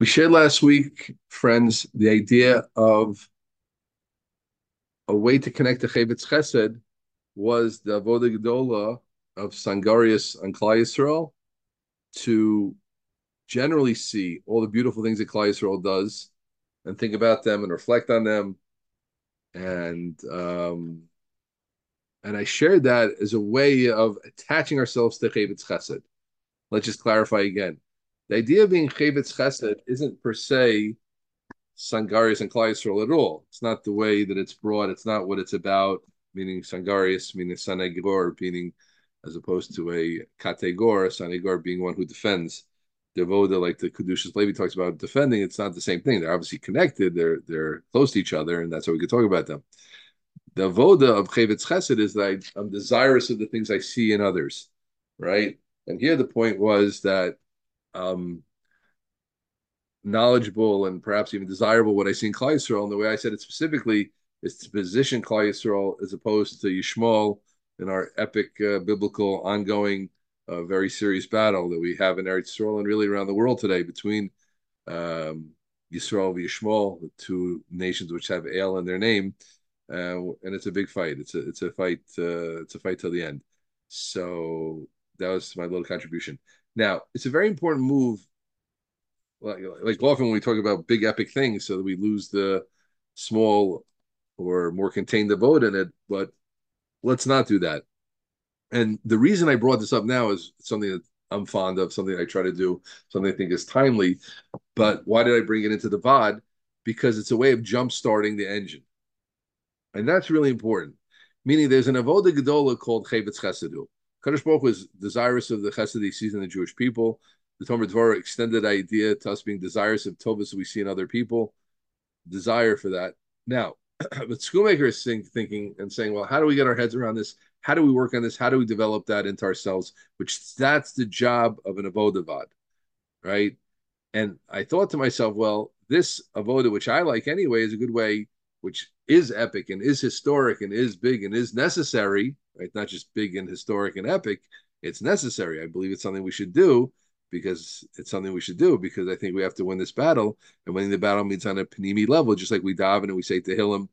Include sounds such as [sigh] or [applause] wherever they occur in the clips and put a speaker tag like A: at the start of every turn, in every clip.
A: We shared last week, friends, the idea of a way to connect to Chavetz Chesed was the Avodah Gedola of Sangarius and Klal Yisrael to generally see all the beautiful things that Klal Yisrael does and think about them and reflect on them. And um, and I shared that as a way of attaching ourselves to Chavetz Chesed. Let's just clarify again. The idea of being Chavetz Chesed isn't per se Sangarius and Klal Yisrael at all. It's not the way that it's brought. It's not what it's about. Meaning Sangarius, meaning Sanagor, meaning as opposed to a Kategor, Sanagor being one who defends. Devoda, like the Kedushas Levi talks about defending, it's not the same thing. They're obviously connected. They're they're close to each other, and that's how we could talk about them. The voda of Chavetz Chesed is that I'm desirous of the things I see in others, right? And here the point was that um, knowledgeable and perhaps even desirable what I see in Klal Yisrael. And the way I said it specifically is to position Klal Yisrael as opposed to Yishmael in our epic uh, biblical ongoing uh, very serious battle that we have in Eretz Yisrael and really around the world today between um, Yisrael and Yishmael, the two nations which have Ale in their name. Uh, and it's a big fight. It's a it's a fight. Uh, it's a fight till the end. So that was my little contribution. Now, it's a very important move. Like, like often when we talk about big epic things, so that we lose the small or more contained the vote in it. But let's not do that. And the reason I brought this up now is something that I'm fond of, something I try to do, something I think is timely. But why did I bring it into the Vaad? Because it's a way of jump starting the engine. And that's really important. Meaning there's an Avodah Gedola called Chavetz Chesedu. Kadosh Baruch was desirous of the chesed he sees in the Jewish people. The Tomer Dvorah extended idea to us being desirous of tovas we see in other people. Desire for that. Now, [clears throat] but Schoonmaker is thinking and saying, well, how do we get our heads around this? How do we work on this? How do we develop that into ourselves? Which that's the job of an avodavad, right? And I thought to myself, well, this avoda, which I like anyway, is a good way, which is epic and is historic and is big and is necessary right? Not just big and historic and epic. It's necessary. I believe it's something we should do because it's something we should do because I think we have to win this battle. And winning the battle means on a panimi level, just like we daven and we say Tehillim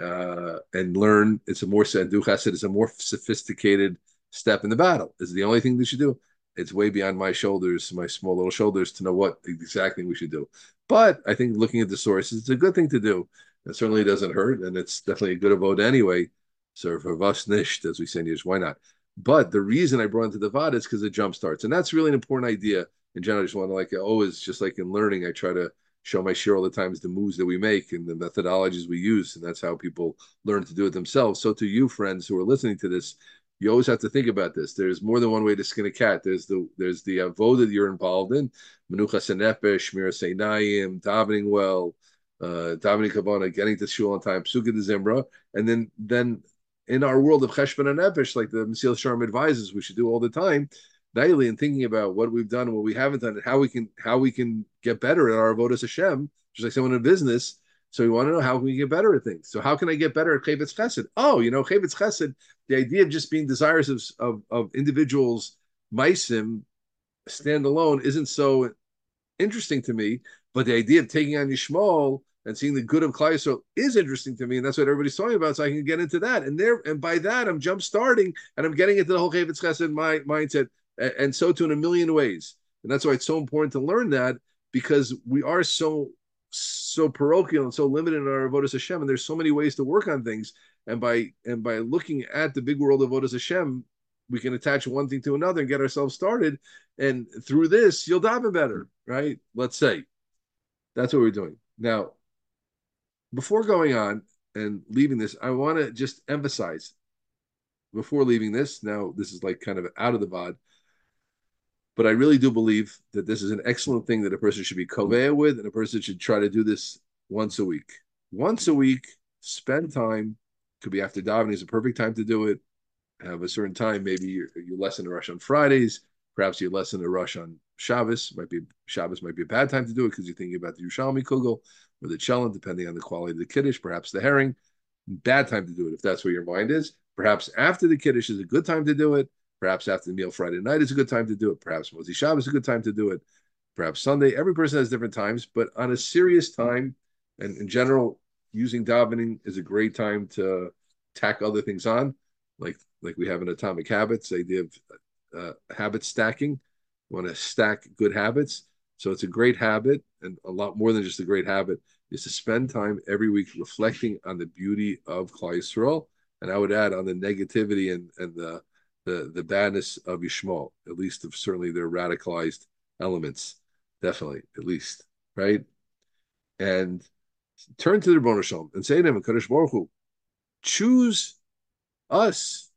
A: uh, and learn. It's a more said it's a more sophisticated step in the battle. Is the only thing we should do. It's way beyond my shoulders, my small little shoulders, to know what exactly we should do. But I think looking at the sources, it's a good thing to do. It certainly doesn't hurt, and it's definitely a good vote anyway. So for was nicht, as we say in Yiddish, why not? But the reason I brought into the Vaad is because it jump starts. And that's really an important idea. In general, I just want to like always, just like in learning, I try to show my share all the times the moves that we make and the methodologies we use. And that's how people learn to do it themselves. So to you, friends who are listening to this, you always have to think about this. There's more than one way to skin a cat. There's the there's the avoda that you're involved in, menucha senefesh, shmir seinayim, davening well, uh, davening kavana, getting to shul on time, Pesukei D'Zimra, and then then in our world of cheshbon and nefesh, like the Mesillas Yesharim advises, we should do all the time daily and thinking about what we've done what we haven't done, and how we can how we can get better at our avodas Hashem, just like someone in business. So we want to know how can we get better at things. So how can I get better at Chavetz Chesed? Oh, you know, Chavetz Chesed, the idea of just being desirous of of, of individuals, meisim, standalone, isn't so interesting to me. But the idea of taking on Yishmael and seeing the good of Klal Yisrael is interesting to me, and that's what everybody's talking about. So I can get into that, and there, and by that, I'm jump starting, and I'm getting into the whole Chavetz Chesed my mindset, and, so too in a million ways. And that's why it's so important to learn that because we are so so parochial and so limited in our avodas Hashem, and there's so many ways to work on things. And by and by looking at the big world of avodas Hashem, we can attach one thing to another and get ourselves started. And through this, you'll daven better, right? Let's say that's what we're doing now before going on and leaving this, I want to just emphasize before leaving this. Now, this is like kind of out of the Vaad, but I really do believe that this is an excellent thing that a person should be kovea with, and a person should try to do this once a week. Once a week, spend time. Could be after davening is a perfect time to do it. Have a certain time. Maybe you're you lesson to rush on Fridays. Perhaps you lesson a rush on Shabbos. Might be Shabbos might be a bad time to do it because you're thinking about the Yerushalmi Kugel or the chelon, depending on the quality of the kiddush, perhaps the herring. Bad time to do it if that's where your mind is. Perhaps after the kiddush is a good time to do it. Perhaps after the meal Friday night is a good time to do it. Perhaps Motzi Shabbos is a good time to do it. perhaps Sunday. Every person has different times, but on a serious time, and in general, using davening is a great time to tack other things on, like like we have in Atomic Habits, the idea of uh, habit stacking. You want to stack good habits. So it's a great habit, and a lot more than just a great habit is to spend time every week reflecting on the beauty of Klal Yisrael, and I would add on the negativity and and the the, the badness of Yishmael, at least of certainly their radicalized elements, definitely, at least, right? And turn to the Rebbeinu and say to him, Kadosh Baruch Hu, choose us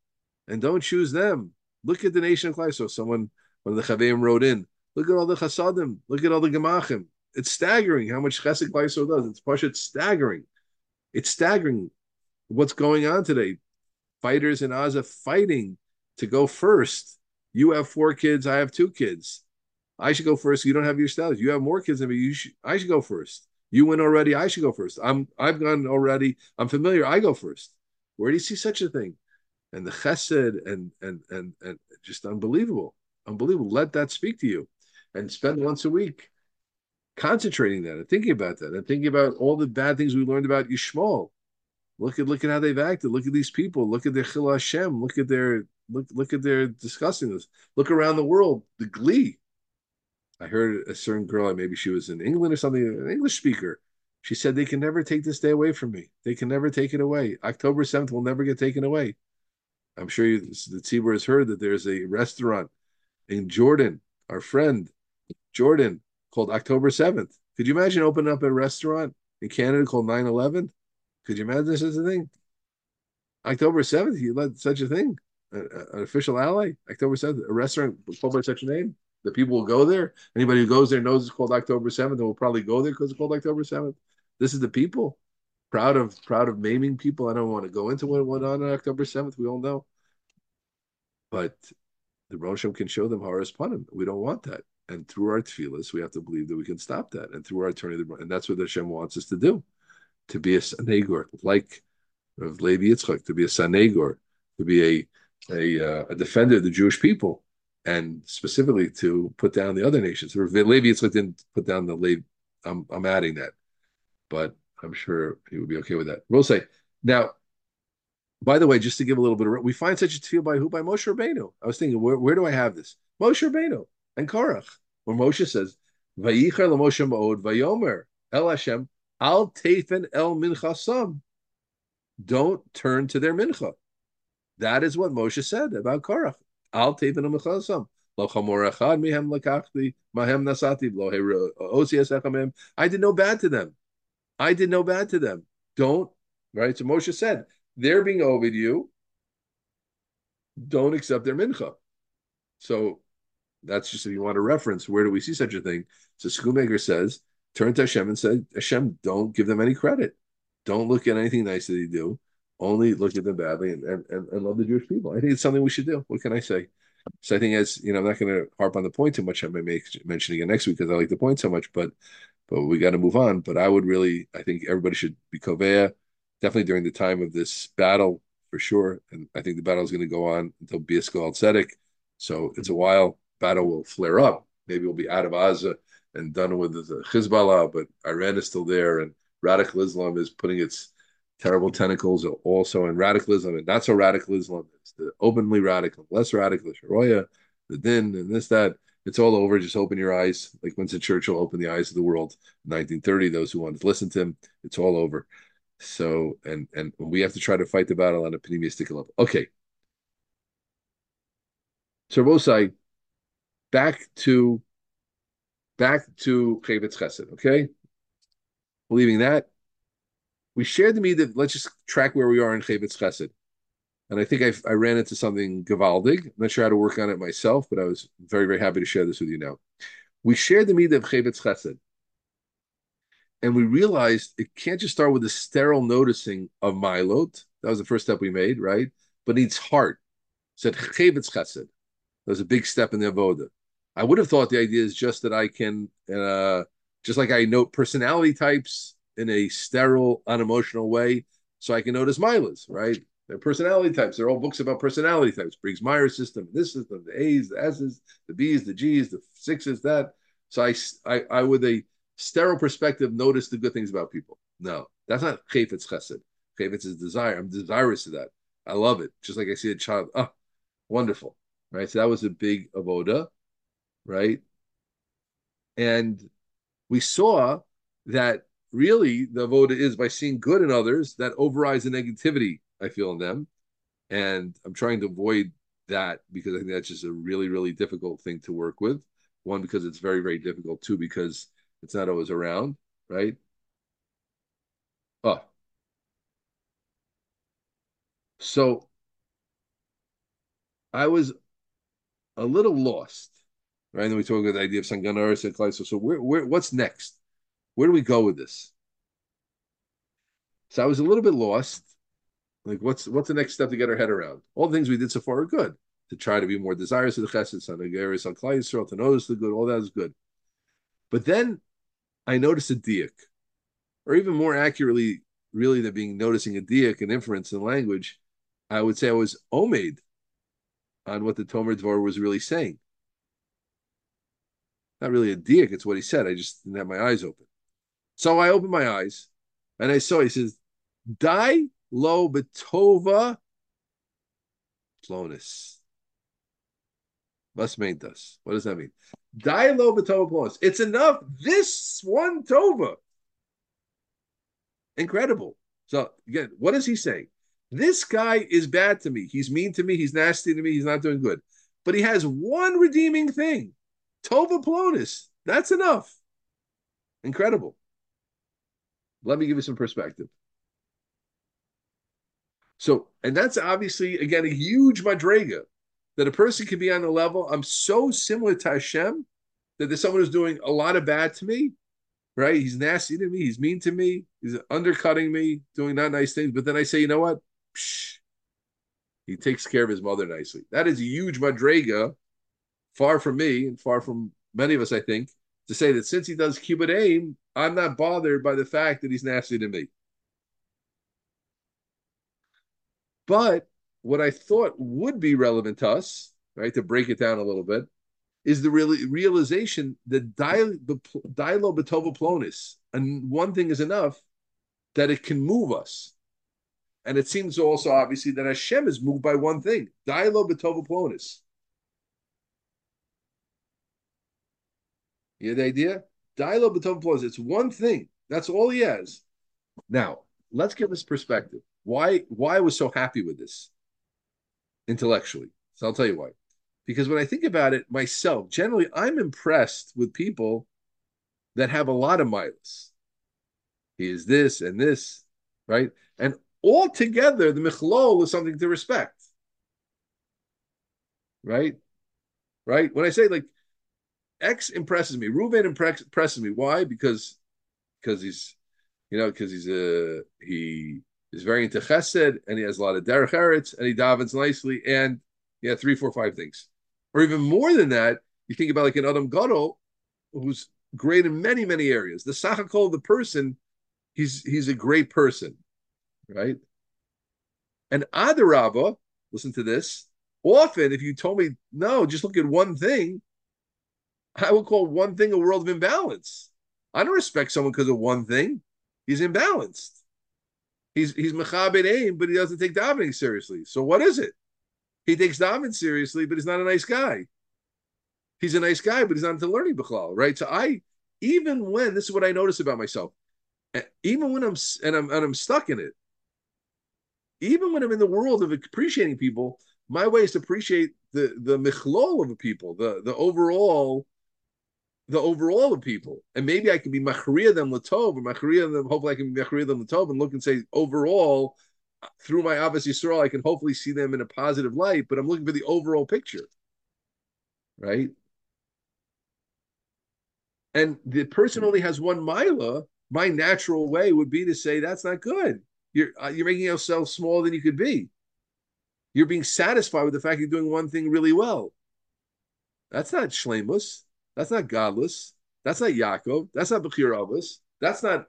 A: and don't choose them. Look at the nation of Klal. So someone, one of the Chaveim wrote in, look at all the Chasadim, look at all the Gemachim. It's staggering how much Chesed Klal does. It's Pasha, it's staggering. It's staggering what's going on today. Fighters in Gaza fighting to go first. You have four kids, I have two kids. I should go first. You don't have your status. You have more kids than me. You should, I should go first. You win already. I should go first. I'm I've gone already. I'm familiar. I go first. Where do you see such a thing? And the chesed and and and and just unbelievable, unbelievable. Let that speak to you, and spend once a week concentrating that and thinking about that and thinking about all the bad things we learned about Yishmael. Look at look at how they've acted. Look at these people. Look at their chil Hashem. Look at their look look at their discussing this. Look around the world. The glee I heard a certain girl, maybe she was in England or something, an English speaker. She said they can never take this day away from me. They can never take it away. October 7th will never get taken away. I'm sure you, the Tzibur has heard that there's a restaurant in Jordan, our friend Jordan, called October 7th. Could you imagine opening up a restaurant in Canada called 9 11? Could you imagine this as a thing? October 7th, you let such a thing, an official ally, October 7th, a restaurant called by such a name? The people will go there. Anybody who goes there knows it's called October 7th and will probably go there because it's called October 7th. This is the people. Proud of proud of maiming people. I don't want to go into what went on on October 7th. We all know. But the Rosham can show them Haras Panim. We don't want that. And through our tefillahs, we have to believe that we can stop that. And through our turning the and that's what Hashem wants us to do. To be a Sanegor, like of Levi Yitzchak, to be a Sanegor, to be a a, uh, a defender of the Jewish people and specifically to put down the other nations. Levi Yitzchak didn't put down the Levi. I'm, I'm adding that, but I'm sure he would be okay with that. We'll say now. By the way, just to give a little bit of, we find such a feel by who by Moshe Rabbeinu. I was thinking, where, where do I have this? Moshe Rabbeinu and Korach, where Moshe says, "Vayicher Moshe Maod Vayomer El Hashem Al Tefen El Minchasam." Don't turn to their mincha. That is what Moshe said about Korach. Al tevenu El echamim. I did no bad to them. I did no bad to them. Don't right. So Moshe said they're being over you. Don't accept their mincha. So that's just if you want a reference. Where do we see such a thing? So Schoonmaker says, turn to Hashem and said, Hashem, don't give them any credit. Don't look at anything nice that they do only look at them badly and, and, and, love the Jewish people. I think it's something we should do. What can I say? So I think as you know, I'm not going to harp on the point too much. I may make mention again next week because I like the point so much, but but we got to move on. But I would really, I think everybody should be kovea, definitely during the time of this battle for sure. And I think the battle is going to go on until Biasko al Tzedek. So it's a while. Battle will flare up. Maybe we'll be out of Gaza and done with the Hezbollah, but Iran is still there, and radical Islam is putting its terrible tentacles also in radicalism and not so radical Islam. It's the openly radical, less radical, Sharia, the din, and this, that. It's all over. Just open your eyes. Like Winston Churchill opened the eyes of the world in 1930. Those who wanted to listen to him, it's all over. So, and and we have to try to fight the battle on a pneumistic level. Okay. So, back to back to Chavetz Chesed. Okay, believing that we shared the meat let's just track where we are in Chavetz Chesed. And I think I, I ran into something Gavaldig. I'm not sure how to work on it myself, but I was very, very happy to share this with you now. We shared the meat of Chavetz Chesed. And we realized it can't just start with a sterile noticing of Milot. That was the first step we made, right? But needs heart. Said Chavetz Chesed. That was a big step in the Avoda. I would have thought the idea is just that I can, uh, just like I note personality types, in a sterile, unemotional way, so I can notice Milas, right? They're personality types. They're all books about personality types. Briggs Myers system, this system, the A's, the S's, the B's, the G's, the sixes, that. So I, I, I with a sterile perspective, notice the good things about people. No, that's not chayfetz chesed. Chayfetz is desire. I'm desirous of that. I love it. Just like I see a child. Oh, wonderful. Right. So that was a big avoda. Right. And we saw that really the avoda is by seeing good in others that overrides the negativity I feel in them. And I'm trying to avoid that because I think that's just a really, really difficult thing to work with. One, because it's very, very difficult. Two, because it's not always around, right? Oh. So I was a little lost, right? And then we talk about the idea of Sanganaris and Kleiso. So where, where, what's next? Where do we go with this? So I was a little bit lost. Like, what's what's the next step to get our head around? All the things we did so far are good. To try to be more desirous of the chesed, sanageris on Klai to notice the good, all that is good. But then I noticed a diak, or even more accurately, really than being noticing a diak, and inference in language, I would say I was omed on what the Tomer Dvar was really saying. Not really a diak, it's what he said. I just didn't have my eyes open. So I opened my eyes and I saw, he says, Die lo betova plonis. Us. What does that mean? Die lo betova plonis. It's enough. This one tova. Incredible. So again, what is he saying? This guy is bad to me. He's mean to me. He's nasty to me. He's not doing good. But he has one redeeming thing. Tova plonis. That's enough. Incredible. Let me give you some perspective. So, and that's obviously again a huge madrega that a person can be on the level. I'm so similar to Hashem that there's someone who's doing a lot of bad to me, right? He's nasty to me, he's mean to me, he's undercutting me, doing not nice things. But then I say, you know what? Psh, he takes care of his mother nicely. That is a huge madrega, far from me and far from many of us, I think, to say that since he does kibbud aim, I'm not bothered by the fact that he's nasty to me. But what I thought would be relevant to us, right, to break it down a little bit, is the real, realization that dialo betova plonis, and one thing is enough, that it can move us. And it seems also obviously that Hashem is moved by one thing, dialo betova plonis. You have the idea? Dialo betova plonis. It's one thing. That's all he has. Now, let's get this perspective. Why why I was so happy with this intellectually. So I'll tell you why. Because when I think about it myself, generally I'm impressed with people that have a lot of miles. He is this and this, right? And all together, the michlol is something to respect. Right? Right? When I say like X impresses me, Ruben impresses me. Why? Because because he's you know, because he's a he is very into chesed and he has a lot of derech eretz and he davens nicely and yeah, three, four, five things. Or even more than that, you think about like an Adam Gadol who's great in many, many areas. The sachakol of the person, he's he's a great person, right? And Adarabba, listen to this. Often, if you told me no, just look at one thing, I would call one thing a world of imbalance. I don't respect someone because of one thing. He's imbalanced. He's he's mechabed aim, but he doesn't take davening seriously. So what is it? He takes davening seriously, but he's not a nice guy. He's a nice guy, but he's not into learning bichlal, right? So I, even when this is what I notice about myself, even when I'm and I'm and I'm stuck in it, even when I'm in the world of appreciating people, my way is to appreciate the the michlol of the people, the the overall the overall of people. And maybe I can be machriya them latov, or machriya them, hopefully I can be machriya them latov and look and say, overall, through my Ahavas Yisrael, I can hopefully see them in a positive light, but I'm looking for the overall picture. Right? And the person only has one mila, my natural way would be to say, that's not good. You're, uh, you're making yourself smaller than you could be. You're being satisfied with the fact you're doing one thing really well. That's not shlemus. That's not godless. That's not Yaakov. That's not Bechir Avos. That's not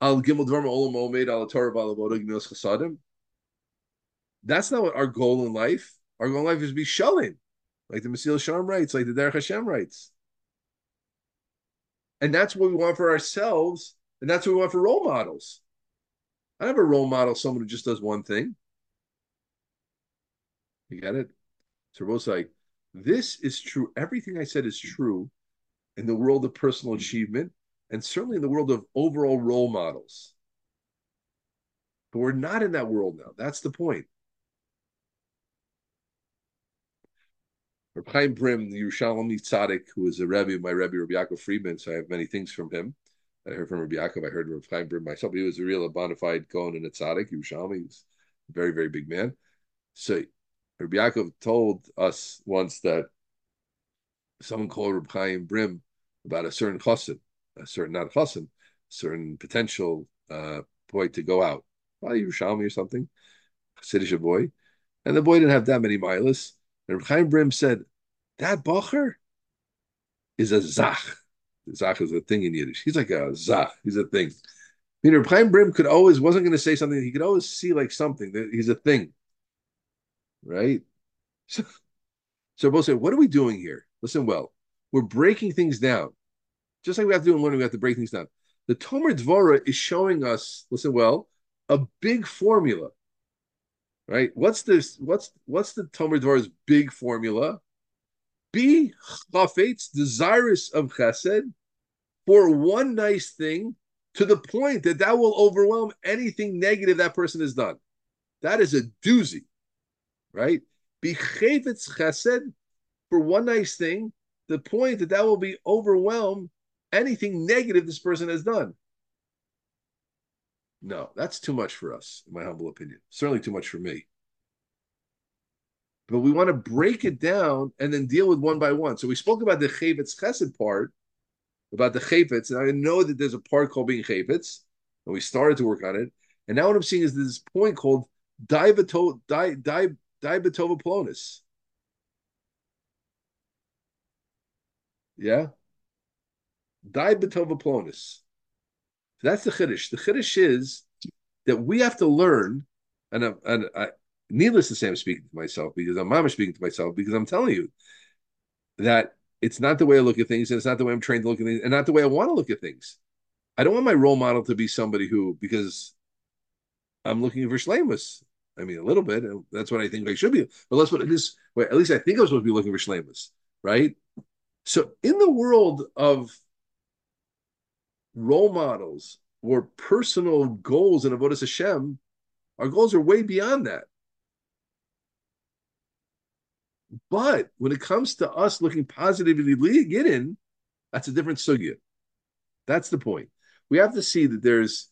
A: Al Gimel Dvarma Olam Omed Al Torah Balavoda Gmilos Chasadim. That's not what our goal in life. Our goal in life is to be shalom, like the Mesil Shalom writes, like the Derech Hashem writes. And that's what we want for ourselves, and that's what we want for role models. I have a role model, someone who just does one thing. You get it? So both like, this is true. Everything I said is true in the world of personal achievement and certainly in the world of overall role models. But we're not in that world now. That's the point. Reb Chaim Brim, the Yerushalmi tzaddik, who was a Rebbe, of my Rebbe, Rabbi Yaakov Friedman, so I have many things from him. I heard from Rabbi Yaakov, I heard Reb Chaim Brim myself. He was a real bona fide Gaon and a tzaddik, Yerushalmi. He was a very, very big man. So Rabbi Yaakov told us once that someone called Reb Chaim Brim about a certain chassid, a certain, not a certain potential uh, boy to go out, probably Yerushalmi or something, Chassidish boy. And the boy didn't have that many milas. And Reb Chaim Brim said, that Bacher is a zach. Zach is a thing in Yiddish. He's like a zach. He's a thing. You know, Chaim Brim could always wasn't going to say something. He could always see like something that he's a thing, right? [laughs] So, so both say, what are we doing here? Listen well. We're breaking things down, just like we have to do in learning. We have to break things down. The Tomer Dvora is showing us. Listen well, a big formula right? What's this? What's what's the Tomer Dvar's big formula? Be chafetz, desirous of chesed, for one nice thing, to the point that that will overwhelm anything negative that person has done. That is a doozy, right? Be chafetz chesed for one nice thing, the point that that will be overwhelm anything negative this person has done. No, that's too much for us, in my humble opinion. Certainly too much for me. But we want to break it down and then deal with one by one. So we spoke about the Chavetz Chesed part, about the Chavetz, and I know that there's a part called being Chavetz, and we started to work on it. And now what I'm seeing is this point called Diabeto, di, di, Diabetova Plonis. Yeah? Diabetova Plonis. That's the chiddush. The chiddush is that we have to learn, and, I, and I, needless to say, I'm speaking to myself because I'm mama speaking to myself because I'm telling you that it's not the way I look at things, and it's not the way I'm trained to look at things, and not the way I want to look at things. I don't want my role model to be somebody who, because I'm looking for shlemus. I mean, a little bit. That's what I think I should be. But that's what it is. Well, at least I think I'm supposed to be looking for shlemus, right? So, in the world of role models or personal goals in Avodah Hashem, our goals are way beyond that. But when it comes to us looking positively in, that's a different sugya. That's the point. We have to see that there's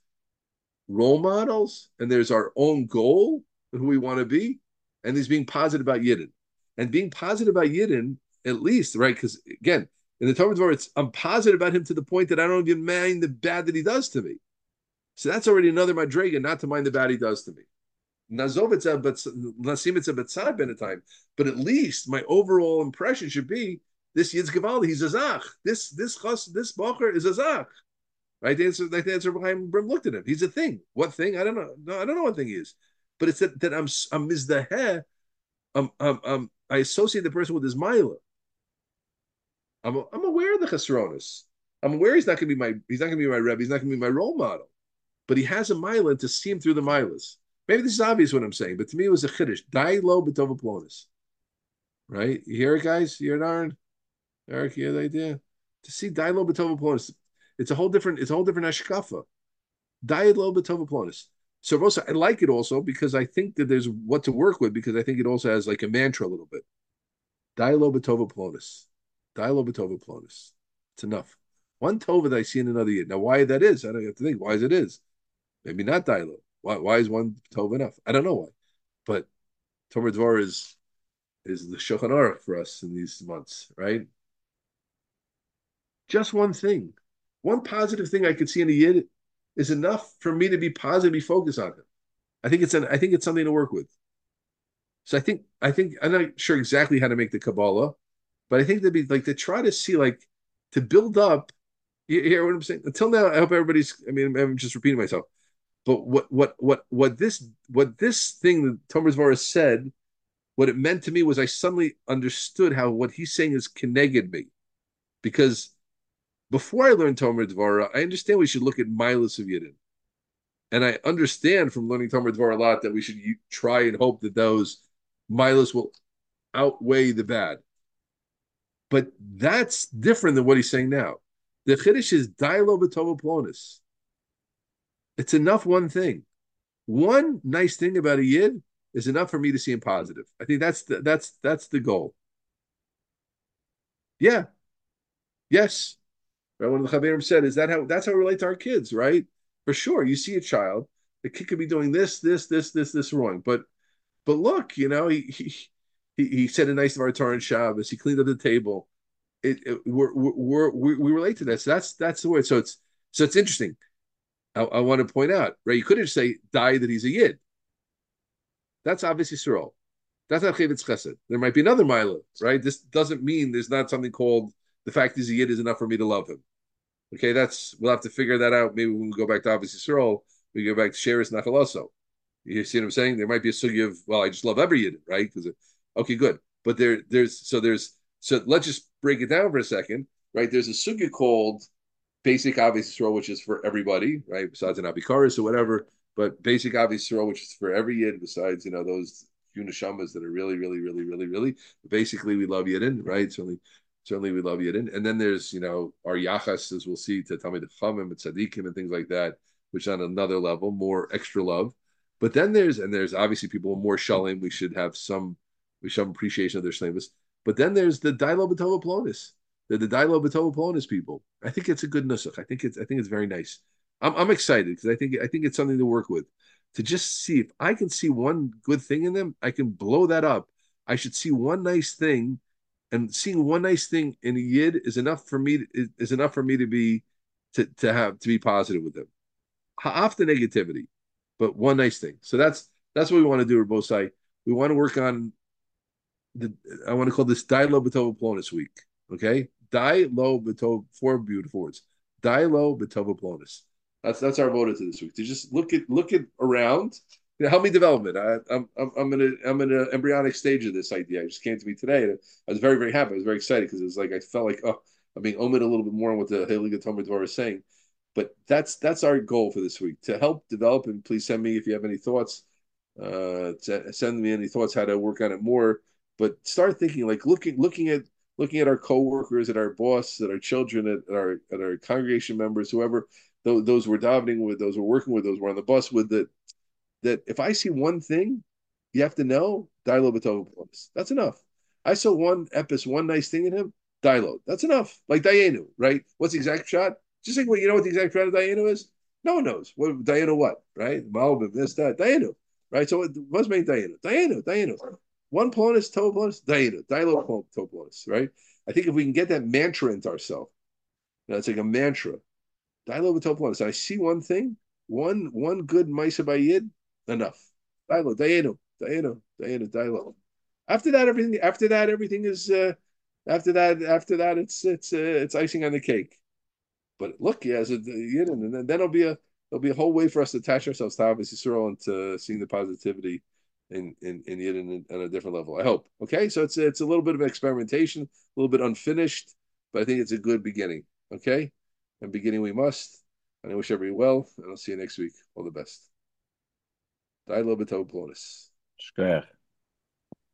A: role models and there's our own goal who we want to be, and he's being positive about Yidden. And being positive about Yidden, at least, right? Because again, in the Torah, it's I'm positive about him to the point that I don't even mind the bad that he does to me. So that's already another madrega, not to mind the bad he does to me. Nazovitza, but Nasimitza Betzad time. But at least my overall impression should be this Yitz Gavaldi, he's a Zach. This this chas, this Bacher is a Zach. Right? The answer, the answer behind Brim looked at him. He's a thing. What thing? I don't know. No, I don't know what thing he is. But it's that, that I'm I'm mizdaheh. I'm, I'm, I'm, I associate the person with his mila. I'm, I'm aware of the chesronis. I'm aware he's not going to be my he's not going to be my rebbe. He's not going to be my role model. But he has a mila to see him through the milas. Maybe this is obvious what I'm saying, but to me it was a chiddush. Die low betova plonis. Right? You hear it, guys? You hear it, Aaron? Eric, you hear the idea? To see die low plonis. It's a whole different. It's a whole different ashkafa. Die low plonis. So Rosa, I like it also because I think that there's what to work with because I think it also has like a mantra a little bit. Die low betova plonis. Dialo betova plonis. It's enough. One tova that I see in another year. Now, why that is, I don't have to think. Why is it is? Maybe not dialo. Why, why is one tova enough? I don't know why. But Tomer Dvar is is the Shulchan Aruch for us in these months, right? Just one thing, one positive thing I could see in a yid is enough for me to be positively focused on it. I think it's an I think it's something to work with. So I think I think I'm not sure exactly how to make the Kabbalah, but I think they'd be like to try to see like to build up. You hear what I'm saying? Until now, I hope everybody's. I mean, I'm just repeating myself. But what what what what this what this thing that Thomas Morris said, what it meant to me was I suddenly understood how what he's saying is connected me, because before I learned Tomer Dvara, I understand we should look at Milas of Yidden. And I understand from learning Tomer Dvara a lot that we should try and hope that those Milas will outweigh the bad. But that's different than what he's saying now. The Chiddush is Dialo B'Tova Plonis. It's enough one thing. One nice thing about a Yid is enough for me to see him positive. I think that's the, that's that's the goal. Yeah. Yes. Right? One of the Chaverim said, is that how that's how we relate to our kids, right? For sure. You see a child, the kid could be doing this, this, this, this, this wrong. But but look, you know, he he he, he said a nice Torah and Shabbos, he cleaned up the table. It, it we're, we're, we're, we relate to that. So that's that's the way. So it's so it's interesting. I, I want to point out, right? You couldn't say die that he's a yid. That's Ahavas Yisrael. That's not Chavetz Chesed. There might be another Mila, right? This doesn't mean there's not something called the fact he's a yid is enough for me to love him. Okay, that's we'll have to figure that out. Maybe when we go back to Ahavas Yisrael, we go back to Sheris Nachaloso. You see what I'm saying? There might be a sugi of well, I just love every yid, right? Because okay, good. But there, there's so there's so let's just break it down for a second, right? There's a sugi called basic Ahavas Yisrael, which is for everybody, right? Besides an abikaris or whatever, but basic Ahavas Yisrael, which is for every yid. Besides, you know, those few neshamas that are really, really, really, really, really. Basically, we love Yidden, right? Certainly, certainly we love Yidden. And then there's, you know, our yachas, as we'll see, to Talmud Chachamim and Tzaddikim and things like that, which on another level, more extra love. But then there's, and there's obviously people more shalim. We should have some, we should have appreciation of their shlemus. But then there's the Dailo B'Tova Plonis, the, the Dailo B'Tova Plonis people. I think it's a good nusach. I think it's, I think it's very nice. I'm, I'm excited because I think, I think it's something to work with to just see if I can see one good thing in them, I can blow that up. I should see one nice thing, and seeing one nice thing in a yid is enough for me. To, is enough for me to be to to have to be positive with them. Half the negativity, but one nice thing. So that's that's what we want to do, Rabosai. We want to work on the. I want to call this Die Lo B'Tova Plonis week. Okay, Die Lo B'Tova. Four beautiful words. Die Lo B'Tova Plonis. That's that's our motive to this week to just look at look at around. Know, help me develop it. I, am I'm I'm in a I'm in an embryonic stage of this idea. I just came to me today, and I was very very happy. I was very excited because it was like I felt like oh I'm being omitted a little bit more on what the Haliga Tomer is saying. But that's that's our goal for this week to help develop. And please send me if you have any thoughts. Uh, send me any thoughts how to work on it more. But start thinking like looking looking at looking at our coworkers, at our boss, at our children, at our at our congregation members, whoever those, those we're davening with, those we're working with, those we're on the bus with, that that if I see one thing, you have to know Dilo B'Tov That's enough. I saw one epis, one nice thing in him, Dilo. That's enough. Like Dayenu, right? What's the exact shot? Just like what you know what the exact shot of Dayenu is? No one knows. What Dayenu what, right? Malbim, this, that, Dayenu. Right? So it must mean Dayenu. Dayenu. One polonus, toe polonus. Dilo polonus, right? I think if we can get that mantra into ourselves, know, it's like a mantra Dilo b'toplonis. I see one thing, one one good Maisa enough. Dilo, Dayenu, Dayenu, Dayenu, Dilo. After that, everything. After that, everything is. Uh, after that, after that, it's it's uh, it's icing on the cake. But look, yeah, as a Yid, and then there'll be a there'll be a whole way for us to attach ourselves to Ahavas Yisrael and to seeing the positivity in in in Yidden on a different level. I hope. Okay, so it's it's a little bit of experimentation, a little bit unfinished, but I think it's a good beginning. Okay and beginning we must. And I wish everybody well, and I'll see you next week. All the best. Dai lo b'tov plonis.